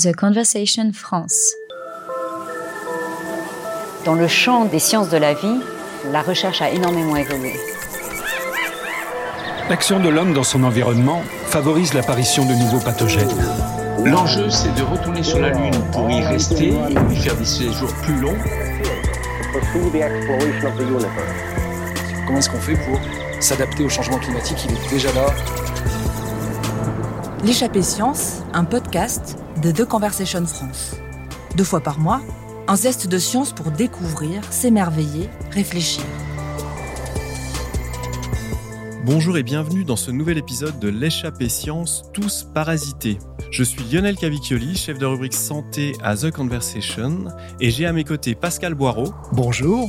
The Conversation France. Dans le champ des sciences de la vie, la recherche a énormément évolué. L'action de l'homme dans son environnement favorise l'apparition de nouveaux pathogènes. L'enjeu, c'est de retourner sur la Lune pour y rester et y faire des séjours plus longs. Comment est-ce qu'on fait pour s'adapter au changement climatique? Il est déjà là. L'échappée science, un podcast de The Conversation France. Deux fois par mois, un zeste de science pour découvrir, s'émerveiller, réfléchir. Bonjour et bienvenue dans ce nouvel épisode de l'échappée science, tous parasités. Je suis Lionel Cavicchioli, chef de rubrique santé à The Conversation, et j'ai à mes côtés Pascal Boireau. Bonjour.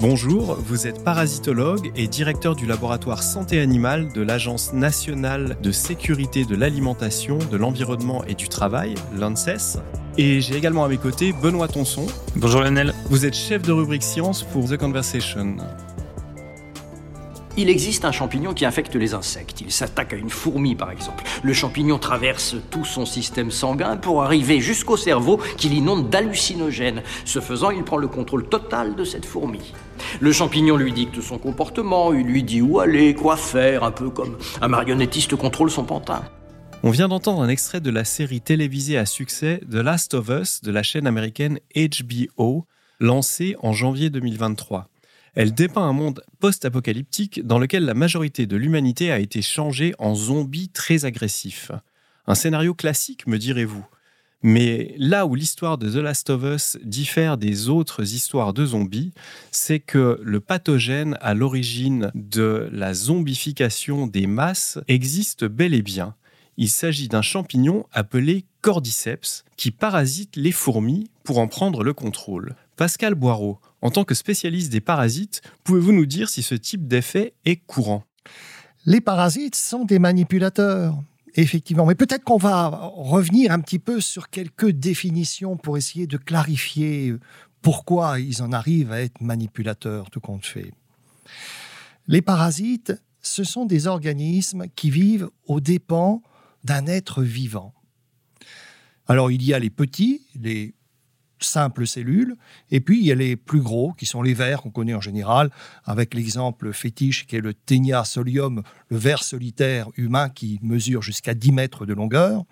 Bonjour, vous êtes parasitologue et directeur du laboratoire santé animale de l'Agence nationale de sécurité de l'alimentation, de l'environnement et du travail, l'ANSES. Et j'ai également à mes côtés Benoît Tonson. Bonjour Lionel. Vous êtes chef de rubrique science pour The Conversation. Il existe un champignon qui infecte les insectes. Il s'attaque à une fourmi, par exemple. Le champignon traverse tout son système sanguin pour arriver jusqu'au cerveau qui l'inonde d'hallucinogènes. Ce faisant, il prend le contrôle total de cette fourmi. Le champignon lui dicte son comportement, il lui dit où aller, quoi faire, un peu comme un marionnettiste contrôle son pantin. On vient d'entendre un extrait de la série télévisée à succès The Last of Us de la chaîne américaine HBO, lancée en janvier 2023. Elle dépeint un monde post-apocalyptique dans lequel la majorité de l'humanité a été changée en zombies très agressifs. Un scénario classique, me direz-vous. Mais là où l'histoire de The Last of Us diffère des autres histoires de zombies, c'est que le pathogène à l'origine de la zombification des masses existe bel et bien. Il s'agit d'un champignon appelé Cordyceps qui parasite les fourmis pour en prendre le contrôle. Pascal Boireau, en tant que spécialiste des parasites, pouvez-vous nous dire si ce type d'effet est courant? Les parasites sont des manipulateurs. Effectivement, mais peut-être qu'on va revenir un petit peu sur quelques définitions pour essayer de clarifier pourquoi ils en arrivent à être manipulateurs, tout compte fait. Les parasites, ce sont des organismes qui vivent aux dépens d'un être vivant. Alors il y a les petits, les simples cellules. Et puis, il y a les plus gros, qui sont les vers qu'on connaît en général, avec l'exemple fétiche qui est le Ténia solium, le ver solitaire humain qui mesure jusqu'à 10 mètres de longueur.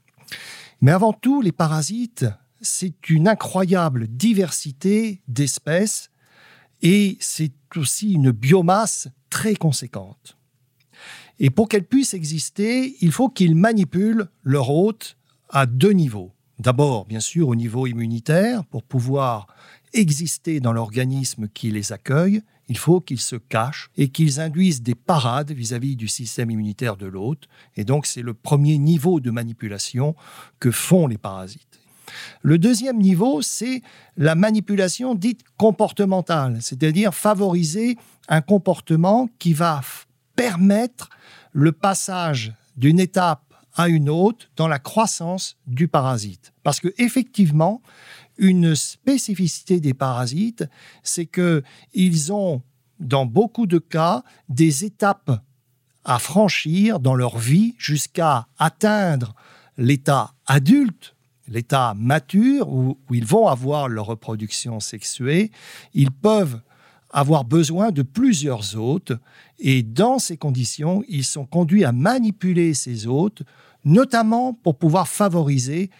Mais avant tout, les parasites, c'est une incroyable diversité d'espèces et c'est aussi une biomasse très conséquente. Et pour qu'elles puissent exister, il faut qu'ils manipulent leur hôte à deux niveaux. D'abord, bien sûr, au niveau immunitaire, pour pouvoir exister dans l'organisme qui les accueille, il faut qu'ils se cachent et qu'ils induisent des parades vis-à-vis du système immunitaire de l'hôte. Et donc, c'est le premier niveau de manipulation que font les parasites. Le deuxième niveau, c'est la manipulation dite comportementale, c'est-à-dire favoriser un comportement qui va permettre le passage d'une étape à une autre dans la croissance du parasite. Parce que effectivement, une spécificité des parasites, c'est que ils ont dans beaucoup de cas des étapes à franchir dans leur vie jusqu'à atteindre l'état adulte, l'état mature où, où, ils vont avoir leur reproduction sexuée. Ils peuvent avoir besoin de plusieurs hôtes et dans ces conditions, ils sont conduits à manipuler ces hôtes notamment pour pouvoir favoriser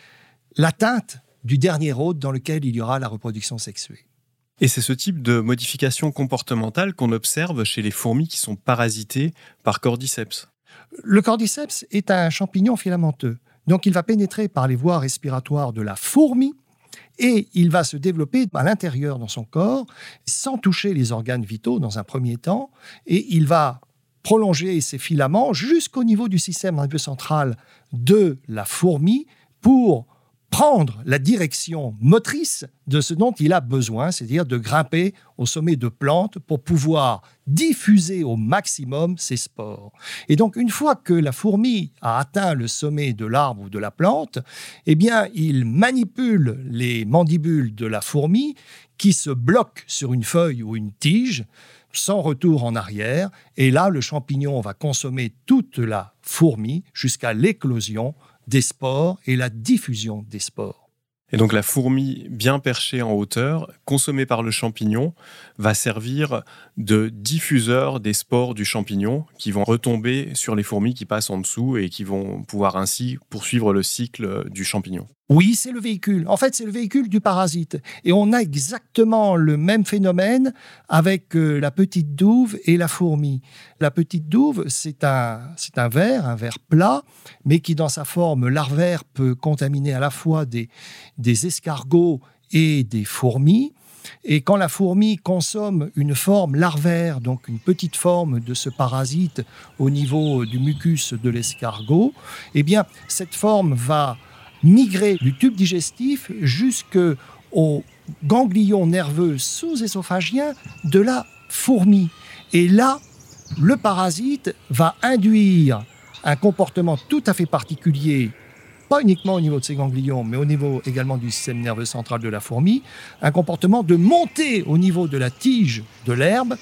l'atteinte du dernier hôte dans lequel il y aura la reproduction sexuée. Et c'est ce type de modification comportementale qu'on observe chez les fourmis qui sont parasitées par cordyceps. Le cordyceps est un champignon filamenteux. Donc il va pénétrer par les voies respiratoires de la fourmi et il va se développer à l'intérieur dans son corps sans toucher les organes vitaux dans un premier temps. Et il va prolonger ses filaments jusqu'au niveau du système nerveux central de la fourmi pour prendre la direction motrice de ce dont il a besoin, c'est-à-dire de grimper au sommet de plantes pour pouvoir diffuser au maximum ses spores. Et donc, une fois que la fourmi a atteint le sommet de l'arbre ou de la plante, eh bien, il manipule les mandibules de la fourmi qui se bloquent sur une feuille ou une tige sans retour en arrière. Et là, le champignon va consommer toute la fourmi jusqu'à l'éclosion des spores et la diffusion des spores. Et donc la fourmi bien perchée en hauteur, consommée par le champignon, va servir de diffuseur des spores du champignon qui vont retomber sur les fourmis qui passent en dessous et qui vont pouvoir ainsi poursuivre le cycle du champignon. Oui, c'est le véhicule. En fait, c'est le véhicule du parasite. Et on a exactement le même phénomène avec euh, la petite douve et la fourmi. La petite douve, c'est un, c'est un ver, un ver plat, mais qui dans sa forme larvaire peut contaminer à la fois des escargots et des fourmis. Et quand la fourmi consomme une forme larvaire, donc une petite forme de ce parasite au niveau du mucus de l'escargot, eh bien, cette forme va migrer du tube digestif jusqu'au ganglion nerveux sous-ésophagiens de la fourmi. Et là, le parasite va induire un comportement tout à fait particulier, pas uniquement au niveau de ces ganglions, mais au niveau également du système nerveux central de la fourmi, un comportement de monter au niveau de la tige de l'herbe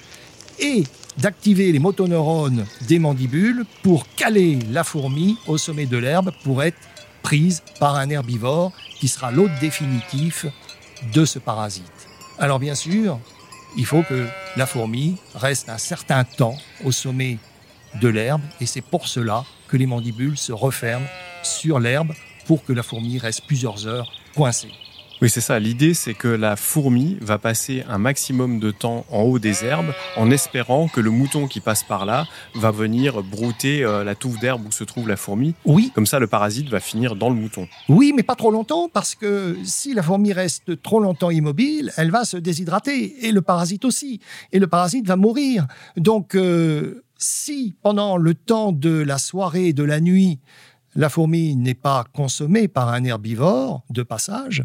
et d'activer les motoneurones des mandibules pour caler la fourmi au sommet de l'herbe pour être prise par un herbivore qui sera l'hôte définitif de ce parasite. Alors bien sûr, il faut que la fourmi reste un certain temps au sommet de l'herbe et c'est pour cela que les mandibules se referment sur l'herbe pour que la fourmi reste plusieurs heures coincée. Oui, c'est ça. L'idée, c'est que la fourmi va passer un maximum de temps en haut des herbes en espérant que le mouton qui passe par là va venir brouter euh, la touffe d'herbe où se trouve la fourmi. Oui. Comme ça, le parasite va finir dans le mouton. Oui, mais pas trop longtemps parce que si la fourmi reste trop longtemps immobile, elle va se déshydrater et le parasite aussi. Et le parasite va mourir. Donc, euh, si pendant le temps de la soirée, de la nuit, la fourmi n'est pas consommée par un herbivore de passage,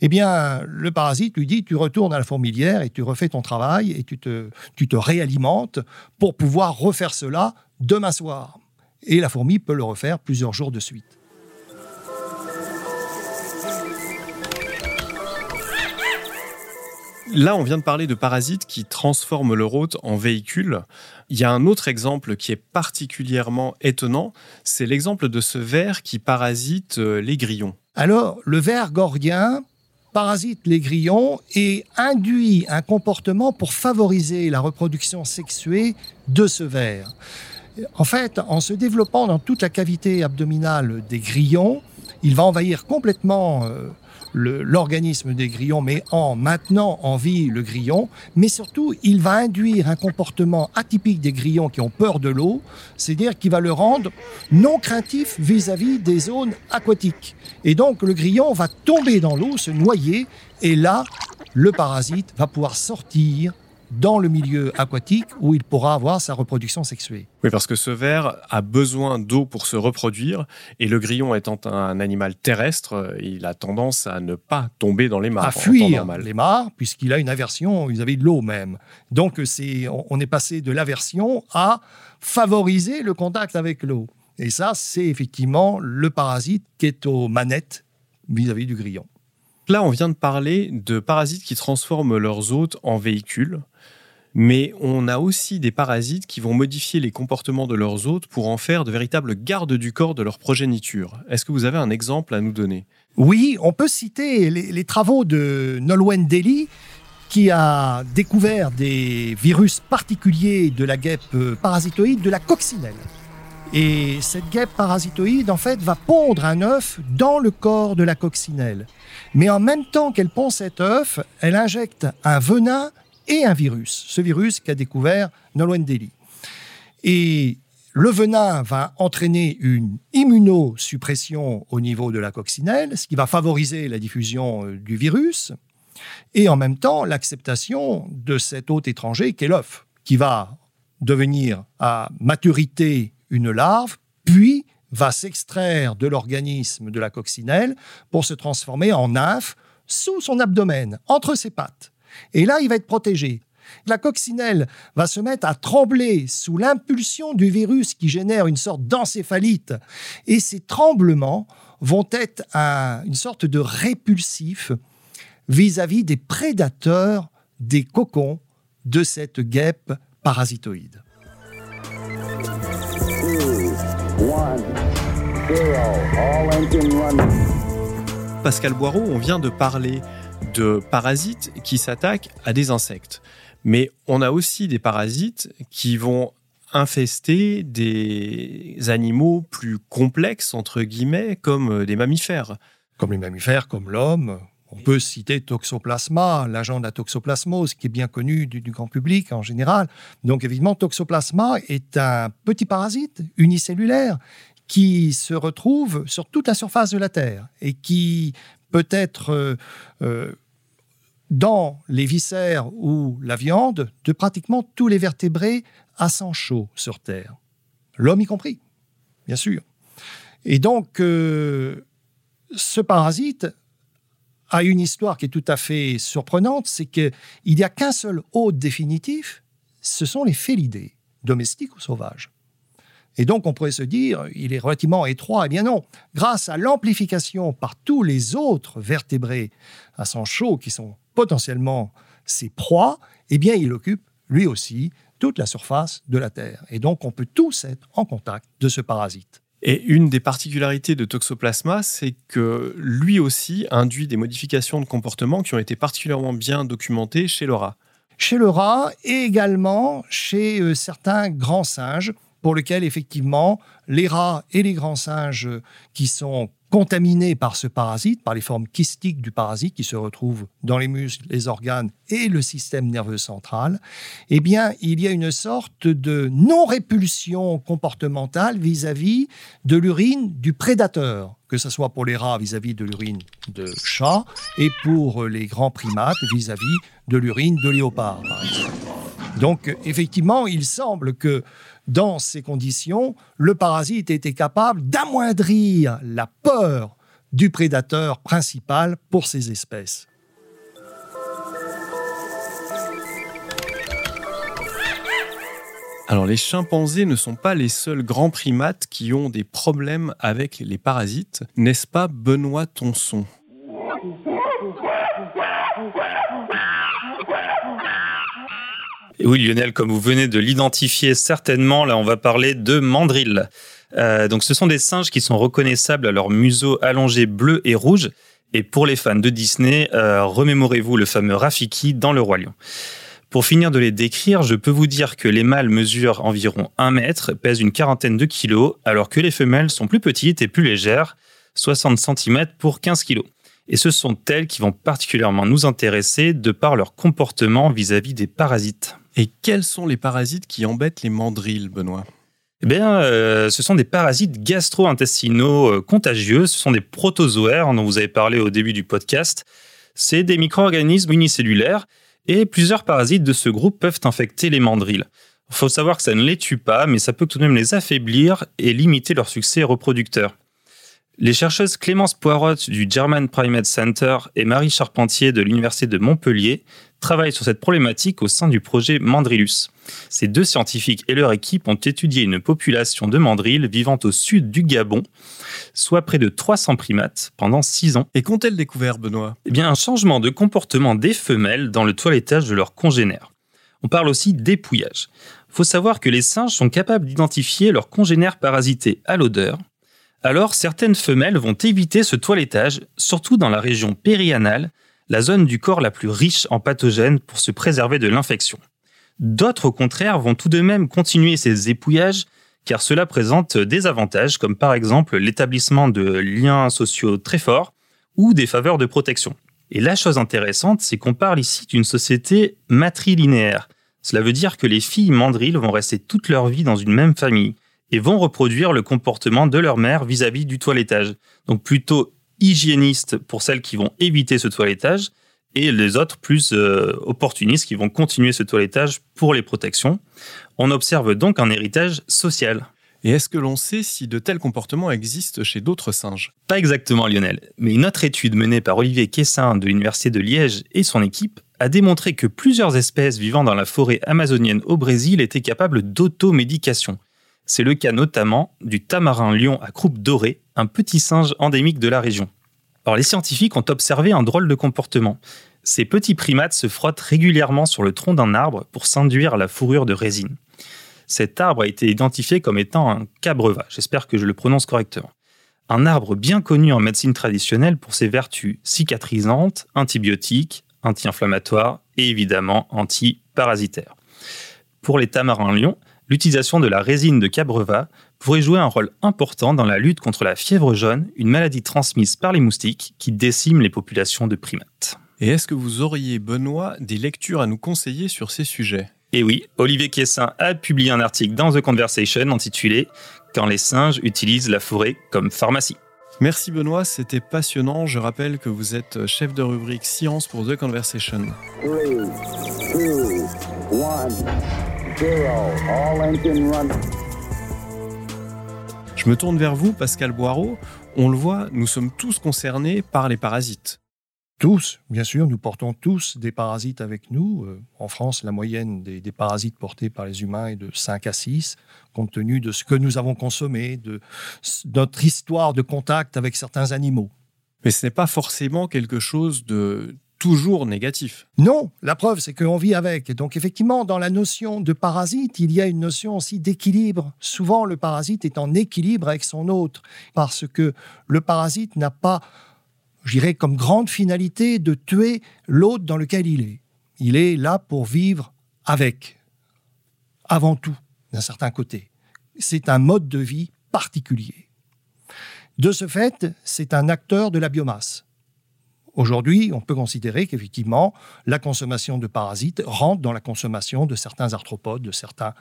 eh bien, le parasite lui dit, tu retournes à la fourmilière et tu refais ton travail et tu te, tu te réalimentes pour pouvoir refaire cela demain soir. Et la fourmi peut le refaire plusieurs jours de suite. Là, on vient de parler de parasites qui transforment leur hôte en véhicule. Il y a un autre exemple qui est particulièrement étonnant, c'est l'exemple de ce ver qui parasite euh, les grillons. Alors, le ver gordien parasite les grillons et induit un comportement pour favoriser la reproduction sexuée de ce ver. En fait, en se développant dans toute la cavité abdominale des grillons, il va envahir complètement euh, l'organisme des grillons, mais en maintenant en vie le grillon. Mais surtout, il va induire un comportement atypique des grillons qui ont peur de l'eau, c'est-à-dire qu'il va le rendre non craintif vis-à-vis des zones aquatiques. Et donc, le grillon va tomber dans l'eau, se noyer, et là, le parasite va pouvoir sortir dans le milieu aquatique où il pourra avoir sa reproduction sexuée. Oui, parce que ce ver a besoin d'eau pour se reproduire et le grillon étant un animal terrestre, il a tendance à ne pas tomber dans les mares. À fuir les mares puisqu'il a une aversion vis-à-vis de l'eau même. Donc c'est, on est passé de l'aversion à favoriser le contact avec l'eau. Et ça, c'est effectivement le parasite qui est aux manettes vis-à-vis du grillon. Là, on vient de parler de parasites qui transforment leurs hôtes en véhicules. Mais on a aussi des parasites qui vont modifier les comportements de leurs hôtes pour en faire de véritables gardes du corps de leur progéniture. Est-ce que vous avez un exemple à nous donner? Oui, on peut citer les, travaux de Nolwenn Daly qui a découvert des virus particuliers de la guêpe parasitoïde de la coccinelle. Et cette guêpe parasitoïde, en fait, va pondre un œuf dans le corps de la coccinelle. Mais en même temps qu'elle pond cet œuf, elle injecte un venin et un virus. Ce virus qu'a découvert Nolwenn Daly. Et le venin va entraîner une immunosuppression au niveau de la coccinelle, ce qui va favoriser la diffusion euh, du virus, et en même temps l'acceptation de cet hôte étranger qui est l'œuf, qui va devenir à maturité une larve, puis va s'extraire de l'organisme de la coccinelle pour se transformer en nymphe sous son abdomen, entre ses pattes. Et là, il va être protégé. La coccinelle va se mettre à trembler sous l'impulsion du virus qui génère une sorte d'encéphalite. Et ces tremblements vont être une sorte de répulsif vis-à-vis des prédateurs des cocons de cette guêpe parasitoïde. Pascal Boireau, on vient de parler de parasites qui s'attaquent à des insectes. Mais on a aussi des parasites qui vont infester des animaux plus complexes, entre guillemets, comme des mammifères. Comme les mammifères, comme l'homme. On peut citer Toxoplasma, l'agent de la toxoplasmose, qui est bien connu du, grand public en général. Donc évidemment, Toxoplasma est un petit parasite unicellulaire qui se retrouve sur toute la surface de la Terre et qui peut être euh, euh, dans les viscères ou la viande de pratiquement tous les vertébrés à sang chaud sur Terre. L'homme y compris, bien sûr. Et donc, euh, ce parasite a une histoire qui est tout à fait surprenante, c'est qu'il n'y a qu'un seul hôte définitif, ce sont les félidés, domestiques ou sauvages. Et donc, on pourrait se dire, il est relativement étroit. Eh bien non, grâce à l'amplification par tous les autres vertébrés à sang chaud qui sont potentiellement ses proies, eh bien, il occupe lui aussi toute la surface de la Terre. Et donc, on peut tous être en contact de ce parasite. Et une des particularités de Toxoplasma, c'est que lui aussi induit des modifications de comportement qui ont été particulièrement bien documentées chez le rat. Chez le rat et également chez euh, certains grands singes pour lesquels effectivement les rats et les grands singes qui sont contaminés par ce parasite, par les formes kystiques du parasite qui se retrouvent dans les muscles, les organes et le système nerveux central, eh bien, il y a une sorte de non-répulsion comportementale vis-à-vis de l'urine du prédateur, que ce soit pour les rats vis-à-vis de l'urine de chat et pour les grands primates vis-à-vis de l'urine de léopard. Donc, effectivement, il semble que dans ces conditions, le parasite était capable d'amoindrir la peur du prédateur principal pour ces espèces. Alors les chimpanzés ne sont pas les seuls grands primates qui ont des problèmes avec les parasites, n'est-ce pas Benoît Tonson oui, Lionel, comme vous venez de l'identifier certainement, là, on va parler de mandrilles. Euh, donc, ce sont des singes qui sont reconnaissables à leur museau allongé bleu et rouge. Et pour les fans de Disney, euh, remémorez-vous le fameux Rafiki dans Le Roi Lion. Pour finir de les décrire, je peux vous dire que les mâles mesurent environ 1 mètre, pèsent une quarantaine de kilos, alors que les femelles sont plus petites et plus légères, 60 cm pour 15 kilos. Et ce sont elles qui vont particulièrement nous intéresser de par leur comportement vis-à-vis des parasites. Et quels sont les parasites qui embêtent les mandrilles, Benoît? Eh bien, euh, ce sont des parasites gastro-intestinaux euh, contagieux. Ce sont des protozoaires dont vous avez parlé au début du podcast. C'est des micro-organismes unicellulaires et plusieurs parasites de ce groupe peuvent infecter les mandrilles. Il faut savoir que ça ne les tue pas, mais ça peut tout de même les affaiblir et limiter leur succès reproducteur. Les chercheuses Clémence Poirot du German Primate Center et Marie Charpentier de l'Université de Montpellier travaillent sur cette problématique au sein du projet Mandrillus. Ces deux scientifiques et leur équipe ont étudié une population de mandrilles vivant au sud du Gabon, soit près de 300 primates, pendant 6 ans. Et qu'ont-elles découvert, Benoît? Eh bien, un changement de comportement des femelles dans le toilettage de leurs congénères. On parle aussi d'épouillage. Il faut savoir que les singes sont capables d'identifier leurs congénères parasités à l'odeur, alors certaines femelles vont éviter ce toilettage, surtout dans la région périanale, la zone du corps la plus riche en pathogènes pour se préserver de l'infection. D'autres, au contraire, vont tout de même continuer ces épouillages car cela présente des avantages comme par exemple l'établissement de liens sociaux très forts ou des faveurs de protection. Et la chose intéressante, c'est qu'on parle ici d'une société matrilinéaire. Cela veut dire que les filles mandrilles vont rester toute leur vie dans une même famille et vont reproduire le comportement de leur mère vis-à-vis du toilettage. Donc plutôt hygiéniste pour celles qui vont éviter ce toilettage et les autres plus euh, opportunistes qui vont continuer ce toilettage pour les protections. On observe donc un héritage social. Et est-ce que l'on sait si de tels comportements existent chez d'autres singes? Pas exactement Lionel, mais une autre étude menée par Olivier Quessin de l'Université de Liège et son équipe a démontré que plusieurs espèces vivant dans la forêt amazonienne au Brésil étaient capables d'automédication. C'est le cas notamment du tamarin lion à croupe dorée, un petit singe endémique de la région. Les scientifiques ont observé un drôle de comportement. Ces petits primates se frottent régulièrement sur le tronc d'un arbre pour s'induire la fourrure de résine. Cet arbre a été identifié comme étant un cabreva, j'espère que je le prononce correctement. un arbre bien connu en médecine traditionnelle pour ses vertus cicatrisantes, antibiotiques, anti-inflammatoires et évidemment anti-parasitaires. Pour les tamarins lions, l'utilisation de la résine de cabreva pourrait jouer un rôle important dans la lutte contre la fièvre jaune, une maladie transmise par les moustiques qui décime les populations de primates. Et est-ce que vous auriez, Benoît, des lectures à nous conseiller sur ces sujets? Et oui, Olivier Quessin a publié un article dans The Conversation intitulé Quand les singes utilisent la forêt comme pharmacie. Merci Benoît, c'était passionnant. Je rappelle que vous êtes chef de rubrique Science pour The Conversation. Je me tourne vers vous, Pascal Boireau. On le voit, nous sommes tous concernés par les parasites. Tous, bien sûr, nous portons tous des parasites avec nous. Euh, en France, la moyenne des, des, parasites portés par les humains est de 5 à 6, compte tenu de ce que nous avons consommé, de notre histoire de contact avec certains animaux. Mais ce n'est pas forcément quelque chose de toujours négatif. Non, la preuve, c'est qu'on vit avec. Donc, effectivement, dans la notion de parasite, il y a une notion aussi d'équilibre. Souvent, le parasite est en équilibre avec son hôte, parce que le parasite n'a pas, je dirais, comme grande finalité de tuer l'hôte dans lequel il est. Il est là pour vivre avec, avant tout, d'un certain côté. C'est un mode de vie particulier. De ce fait, c'est un acteur de la biomasse. Aujourd'hui, on peut considérer qu'effectivement, la consommation de parasites rentre dans la consommation de certains arthropodes, de certains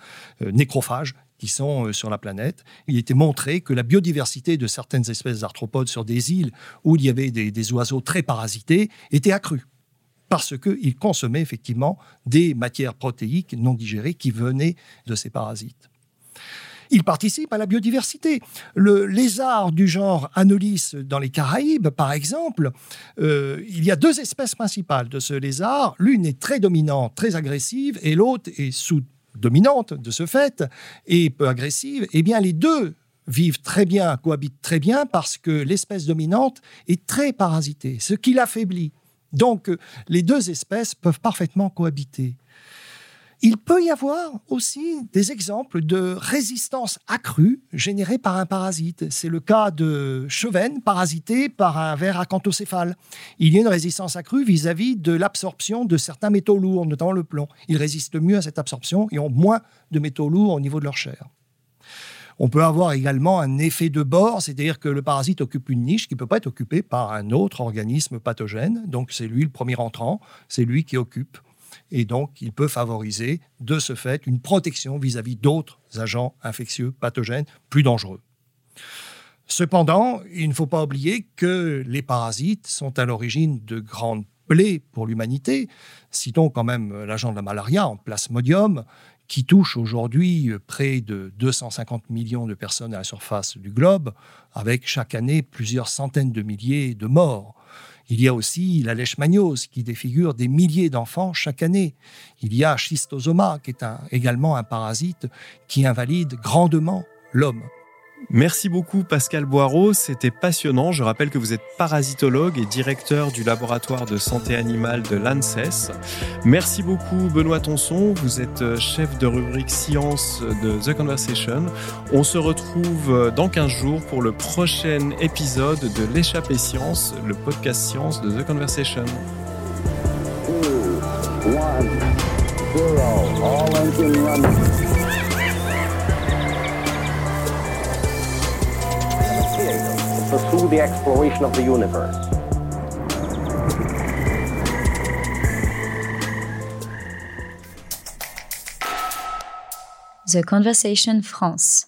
euh, nécrophages qui sont euh, sur la planète. Il était montré que la biodiversité de certaines espèces d'arthropodes sur des îles où il y avait des, des oiseaux très parasités était accrue parce qu'ils consommaient effectivement des matières protéiques non digérées qui venaient de ces parasites. Il participe à la biodiversité. Le lézard du genre Anolis dans les Caraïbes, par exemple, euh, il y a deux espèces principales de ce lézard. L'une est très dominante, très agressive, et l'autre est sous-dominante de ce fait, et peu agressive. Eh bien, les deux vivent très bien, cohabitent très bien, parce que l'espèce dominante est très parasitée, ce qui l'affaiblit. Donc, les deux espèces peuvent parfaitement cohabiter. Il peut y avoir aussi des exemples de résistance accrue générée par un parasite. C'est le cas de Cheven, parasité par un ver acanthocéphale. Il y a une résistance accrue vis-à-vis de l'absorption de certains métaux lourds, notamment le plomb. Ils résistent mieux à cette absorption et ont moins de métaux lourds au niveau de leur chair. On peut avoir également un effet de bord, c'est-à-dire que le parasite occupe une niche qui ne peut pas être occupée par un autre organisme pathogène. Donc c'est lui le premier entrant, c'est lui qui occupe et donc il peut favoriser de ce fait une protection vis-à-vis d'autres agents infectieux pathogènes plus dangereux. Cependant, il ne faut pas oublier que les parasites sont à l'origine de grandes plaies pour l'humanité. Citons quand même l'agent de la malaria en plasmodium, qui touche aujourd'hui près de 250 millions de personnes à la surface du globe, avec chaque année plusieurs centaines de milliers de morts. Il y a aussi la leishmaniose qui défigure des milliers d'enfants chaque année. Il y a schistosoma qui est également un parasite qui invalide grandement l'homme. Merci beaucoup Pascal Boireau, c'était passionnant. Je rappelle que vous êtes parasitologue et directeur du laboratoire de santé animale de l'ANSES. Merci beaucoup Benoît Tonson, vous êtes euh, chef de rubrique science de The Conversation. On se retrouve euh, dans 15 jours pour le prochain épisode de l'échappée science, le podcast science de The Conversation. Pursue the exploration of the universe. The Conversation France.